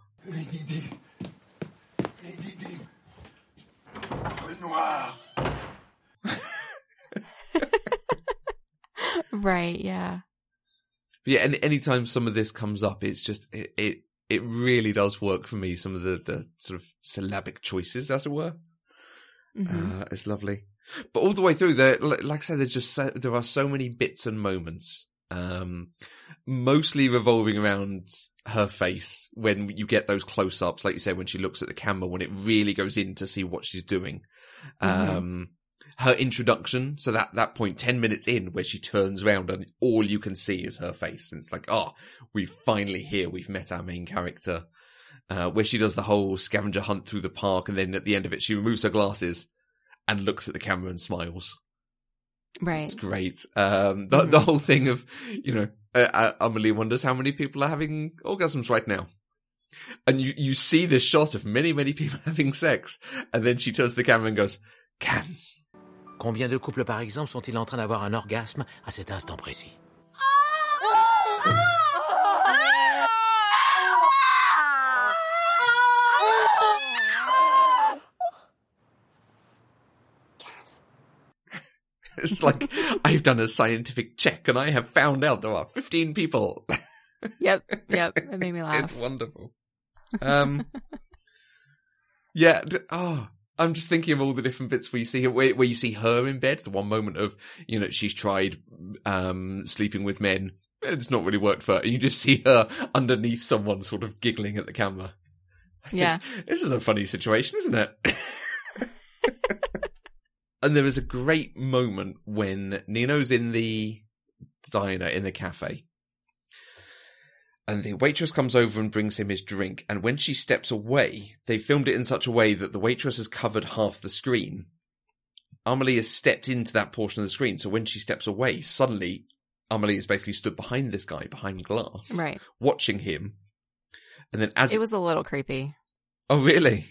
Right, yeah. But yeah, any anytime some of this comes up, it's just it it, it really does work for me. Some of the the sort of syllabic choices, as it were, Mhm. uh, it's lovely. But all the way through, there, like I said, there's just so, there are so many bits and moments, um, mostly revolving around her face when you get those close ups, like you said, when she looks at the camera, when it really goes in to see what she's doing. Mhm. Um, her introduction, so that, that point, 10 minutes in, where she turns around and all you can see is her face. And it's like, oh, we're finally here. We've met our main character. Uh, where she does the whole scavenger hunt through the park. And then at the end of it, she removes her glasses and looks at the camera and smiles. right. It's great. Um, the, the whole thing of, you know, uh, uh, Amelie wonders how many people are having orgasms right now. And you, you see this shot of many, many <laughs> people having sex. And then she turns to the camera and goes, cans. Combien de couples, par exemple, sont-ils en train d'avoir un orgasme à cet instant précis <laughs> it's like I've done a scientific check and I have found out there are 15 people. <laughs> Yep, yep. It made me laugh. It's wonderful. Um, <laughs> yeah. Oh, I'm just thinking of all the different bits where you see her, where, where you see her in bed. The one moment of, you know, she's tried, um, sleeping with men. It's not really worked for her. You just see her underneath someone sort of giggling at the camera. Yeah. This is a funny situation, isn't it? And there is a great moment when Nino's in the diner, in the cafe. And the waitress comes over and brings him his drink. And when she steps away, they filmed it in such a way that the waitress has covered half the screen. Amelie has stepped into that portion of the screen. So when she steps away, suddenly Amelie is basically stood behind this guy, behind glass, Right. watching him. And then as It was a little creepy. oh really?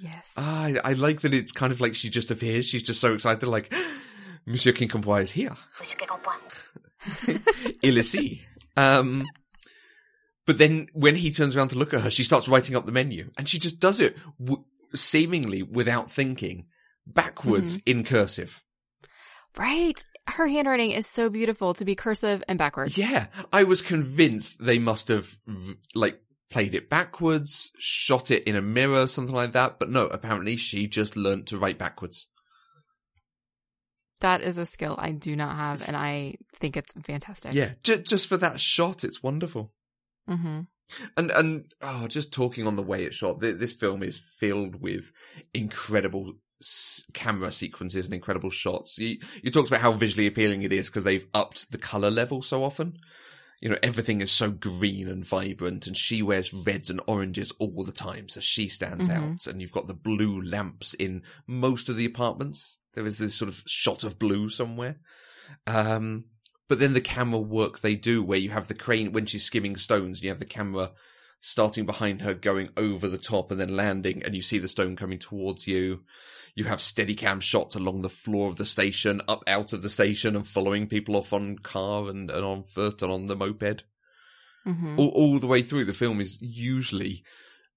Yes. Ah, I, I like that it's kind of like she just appears. She's just so excited, like, <gasps> Monsieur Quincampoix is here. Monsieur Quincampoix. <laughs> Il est ici. Um, but then when he turns around to look at her, she starts writing up the menu and she just does it w- seemingly without thinking backwards in cursive. Right. Her handwriting is so beautiful to be cursive and backwards. Yeah. I was convinced they must have like played it backwards, shot it in a mirror, something like that. But no, apparently she just learnt to write backwards. That is a skill I do not have, and I think it's fantastic. Yeah. J- just for that shot, it's wonderful. Mm-hmm. And and oh, just talking on the way it's shot, th- this film is filled with incredible s- camera sequences and incredible shots. You you talked about how visually appealing it is because they've upped the color level so often. You know, everything is so green and vibrant, and she wears reds and oranges all the time, so she stands Mhm. out. And you've got the blue lamps in most of the apartments. There is this sort of shot of blue somewhere. Um, but then the camera work they do where you have the crane when she's skimming stones and you have the camera starting behind her going over the top and then landing and you see the stone coming towards you. You have steady cam shots along the floor of the station up out of the station and following people off on car and, and on foot and on the moped. Hmm all, all the way through the film is usually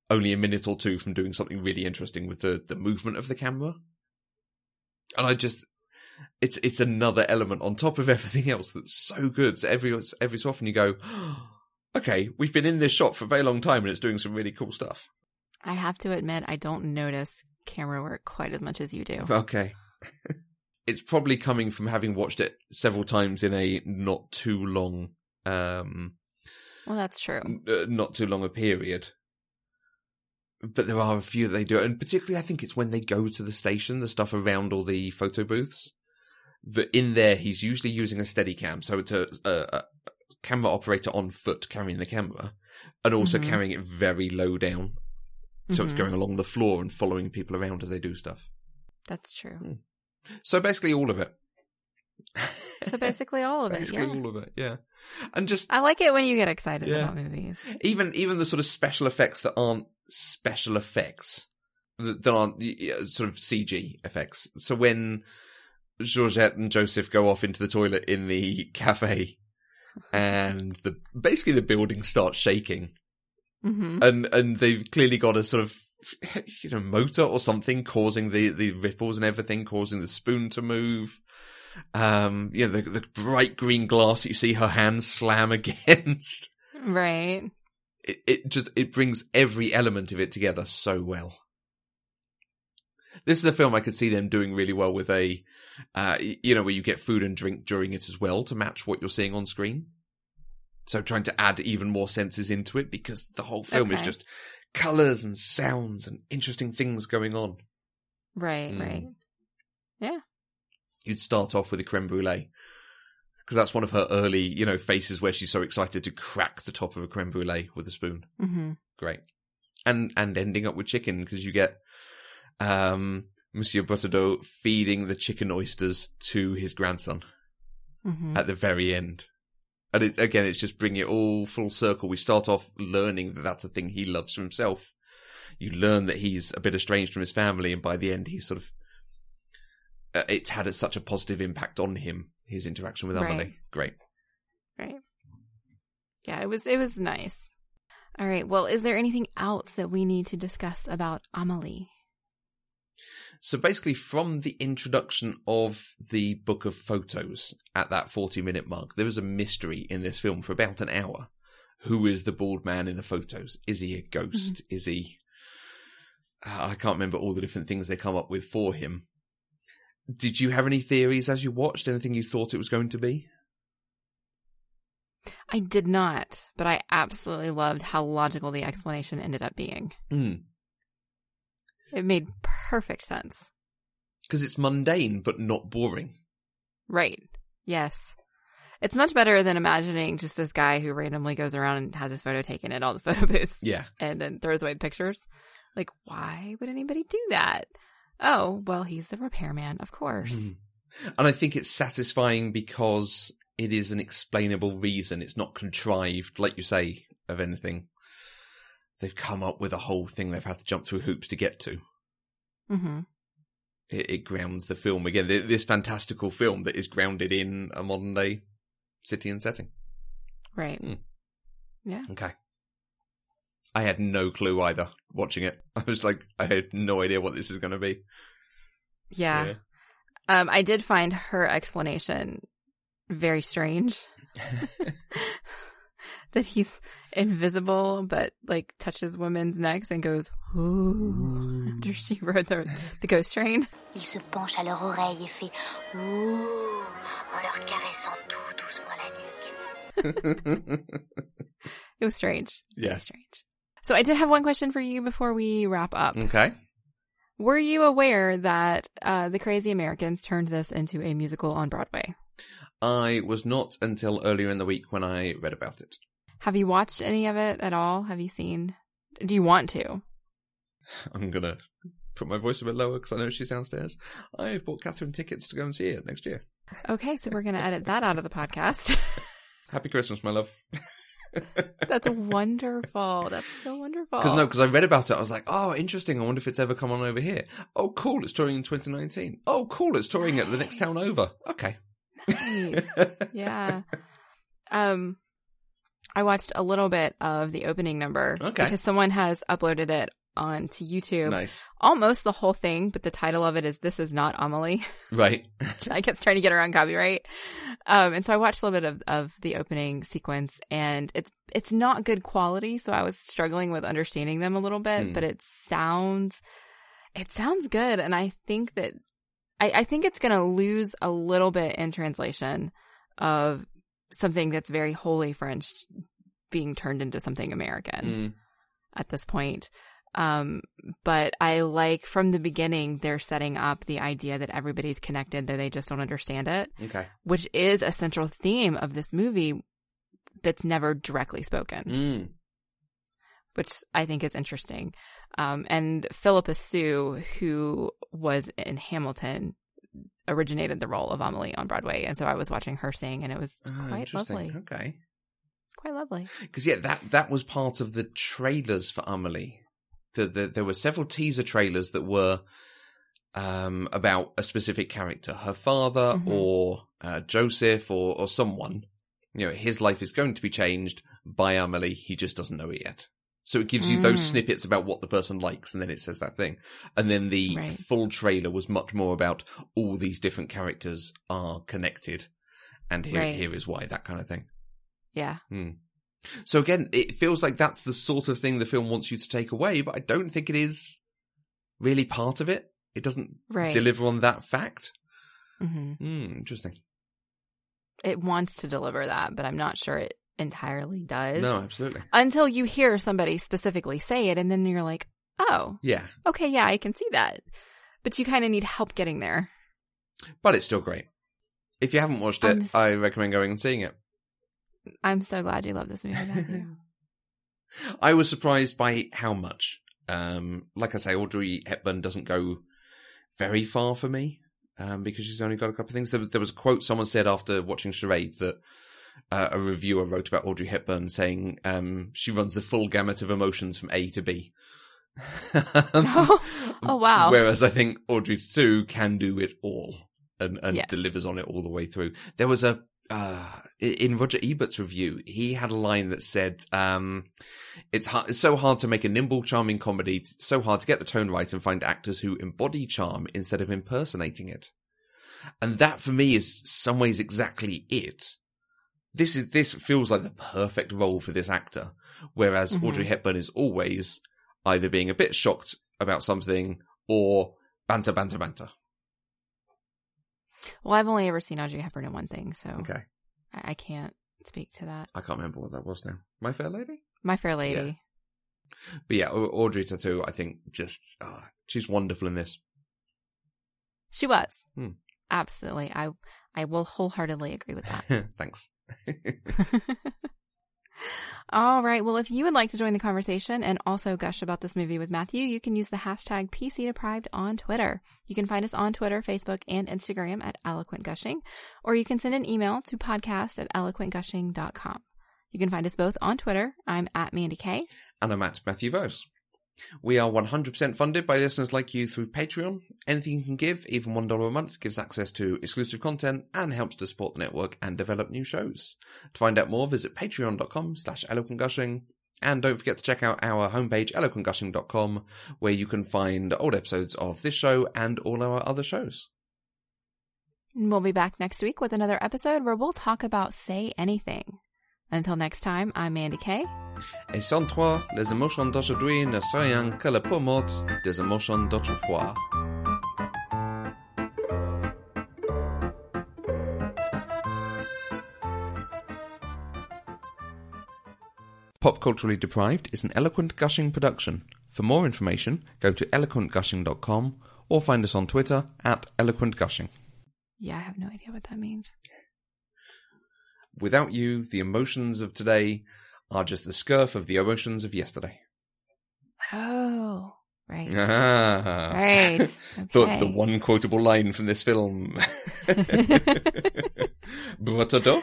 only a minute or two from doing something really interesting with the, the movement of the camera. And i just it's it's another element on top of everything else that's so good. So every every so often you go <gasps> okay we've been in this shot for a very long time and it's doing some really cool stuff I have to admit, I don't notice camera work quite as much as you do. okay <laughs> it's probably coming from having watched it several times in a not too long um Well, that's true. n- uh, not too long a period. But there are a few that they do, and particularly I think it's when they go to the station, the stuff around all the photo booths. That in there he's usually using a steady cam, so it's a, a, a camera operator on foot carrying the camera, and also Mhm. carrying it very low down, so it's Mhm. going along the floor and following people around as they do stuff. That's true. Hmm. So basically, all of it. So basically, all of it. Yeah. all of it, yeah. And just I like it when you get excited Yeah. about movies. even even the sort of special effects that aren't special effects that, aren't sort of CG effects. So when Georgette and Joseph go off into the toilet in the cafe, and the basically the building starts shaking, hmm and and they've clearly got a sort of you know motor or something causing the the ripples and everything, causing the spoon to move. Um, you know the the bright green glass that you see her hands slam <laughs> against Right. it, it just it brings every element of it together so well. This is a film I could see them doing really well with a, uh, you know, where you get food and drink during it as well to match what you're seeing on screen. So trying to add even more senses into it because the whole film is just colors and sounds and interesting things going on. Right. Mm. Right. Yeah. You'd start off with a creme brulee because that's one of her early, you know, faces where she's so excited to crack the top of a creme brulee with a spoon. hmm great. And and ending up with chicken because you get um Monsieur Bretodeau feeding the chicken oysters to his grandson hmm at the very end. And it, again, it's just bringing it all full circle. We start off learning that that's a thing he loves for himself. You learn that he's a bit estranged from his family, and by the end, he's sort of uh, it's had a, such a positive impact on him. His interaction with Right. Amelie, great. Right. Yeah, it was it was nice. All right. Well, is there anything else that we need to discuss about Amelie? So basically, from the introduction of the book of photos at that 40 minute mark, there is a mystery in this film for about an hour. Who is the bald man in the photos? Is he a ghost? Is he. Uh, I can't remember all the different things they come up with for him. Did you have any theories as you watched? Anything you thought it was going to be? I did not, but I absolutely loved how logical the explanation ended up being. Hmm. It made perfect sense. Because it's mundane, but not boring. Right. Yes. It's much better than imagining just this guy who randomly goes around and has his photo taken at all the <laughs> photo booths Yeah. and then throws away the pictures. Like, why would anybody do that? Oh, well, he's the repairman, of course. Mhm. And I think it's satisfying because it is an explainable reason. It's not contrived, like you say, of anything. They've come up with a whole thing they've had to jump through hoops to get to. Hmm It, it grounds the film again. th- This fantastical film that is grounded in a modern day city and setting. Right. Hmm. Yeah. Okay. I had no clue either watching it. <laughs> I was like, I had no idea what this is going to be. Yeah. Um, I did find her explanation very strange. <laughs> <laughs> that he's invisible, but like touches women's necks and goes, ooh, after she rode the, the ghost train. Il se penche à leur oreille et fait Ouh en leur caressant tout doucement la nuque. <laughs> It was strange. Yeah. Very strange. So I did have one question for you before we wrap up. Okay. Were you aware that uh, the Crazy Americans turned this into a musical on Broadway? I was not until earlier in the week when I read about it. Have you watched any of it at all? Have you seen? Do you want to? <laughs> I'm gonna put my voice a bit lower because I know she's downstairs. I've bought Catherine tickets to go and see it next year. Okay, so we're going to edit that out of the podcast. <laughs> Happy Christmas, my love. <laughs> That's wonderful. That's so wonderful. Because no, because I read about it, I was like, oh, interesting. I wonder if it's ever come on over here. Oh, cool. It's touring in 2019. Oh, cool. It's touring at the next town over. Okay. Nice. yeah. Um, I watched a little bit of the opening number Okay. because someone has uploaded it onto YouTube. nice. Almost the whole thing, but the title of it is "This Is Not Amelie." <laughs> Right. <laughs> I guess trying to get around copyright. Um, and so I watched a little bit of, of the opening sequence, and it's it's not good quality, so I was struggling with understanding them a little bit. Hmm. But it sounds it sounds good, and I think that I, I think it's going to lose a little bit in translation of something that's very wholly French being turned into something American Mm. at this point. Um, but I like from the beginning, they're setting up the idea that everybody's connected, though they just don't understand it, Okay. which is a central theme of this movie that's never directly spoken, Mm. which I think is interesting. Um, and Phillipa Soo, who was in Hamilton, originated the role of Amelie on Broadway. And so I was watching her sing, and it was Ah, quite lovely. Okay. Quite lovely. Because yeah, that that was part of the trailers for Amelie. The, the, there were several teaser trailers that were um, about a specific character, her father Mhm. or uh, Joseph or or someone. You know, his life is going to be changed by Amelie. He just doesn't know it yet. So it gives you those Mm. snippets about what the person likes, and then it says that thing. And then the Right. full trailer was much more about all these different characters are connected, and here Right. here is why that kind of thing. Yeah. So again, it feels like that's the sort of thing the film wants you to take away, but I don't think it is really part of it. It doesn't Right. deliver on that fact. hmm Hmm, interesting. It wants to deliver that, but I'm not sure it entirely does. No, absolutely. until you hear somebody specifically say it and then you're like oh Yeah, okay yeah i can see that but you kind of need help getting there but it's still great. If you haven't watched it, I recommend going and seeing it. I'm so glad you love this movie. <laughs> I was surprised by how much. Um, like I say, Audrey Hepburn doesn't go very far for me um, because she's only got a couple of things. There, was- there was a quote someone said after watching Charade that uh, a reviewer wrote about Audrey Hepburn saying um, she runs the full gamut of emotions from A to B. oh, <laughs> <laughs> oh, wow Whereas I think Audrey too can do it all and, and Yes. delivers on it all the way through. There was a uh, in Roger Ebert's review, he had a line that said, um, it's, hard, it's so hard to make a nimble, charming comedy, it's so hard to get the tone right and find actors who embody charm instead of impersonating it. And that for me is some ways exactly it. This is, this feels like the perfect role for this actor. Whereas Mhm. Audrey Hepburn is always either being a bit shocked about something or banter, banter, banter. Well, I've only ever seen Audrey Hepburn in one thing, so Okay. I, I can't speak to that. I can't remember what that was now. My Fair Lady? My Fair Lady. But yeah, Audrey Tautou, I think just, oh, she's wonderful in this. She was. Hmm. Absolutely. I I will wholeheartedly agree with that. <laughs> Thanks. <laughs> All right. Well, if you would like to join the conversation and also gush about this movie with Matthew, you can use the hashtag PC Deprived on Twitter. You can find us on Twitter, Facebook, and Instagram at Eloquent Gushing, or you can send an email to podcast at eloquentgushing.com. You can find us both on Twitter. I'm at Mandy K. and I'm at Matthew Vose. We are 100% funded by listeners like you through Patreon. Anything you can give, even $1 a month, gives access to exclusive content and helps to support the network and develop new shows. To find out more, visit patreon.com slash eloquentgushing. And don't forget to check out our homepage, eloquentgushing.com, where you can find old episodes of this show and all our other shows. We'll be back next week with another episode where we'll talk about Say Anything. Until next time, I'm Mandy K. Et sans toi, les émotions d'aujourd'hui ne sont rien que le pommeau des émotions d'autrefois. Pop Culturally Deprived is an eloquent gushing production. For more information, go to eloquentgushing.com or find us on Twitter at eloquentgushing. Yeah, I have no idea what that means. Without you, the emotions of today are just the scurf of the emotions of yesterday. Oh, right. Ah. Right. <laughs> the, Okay. the one quotable line from this film. <laughs> <laughs> Brotodo?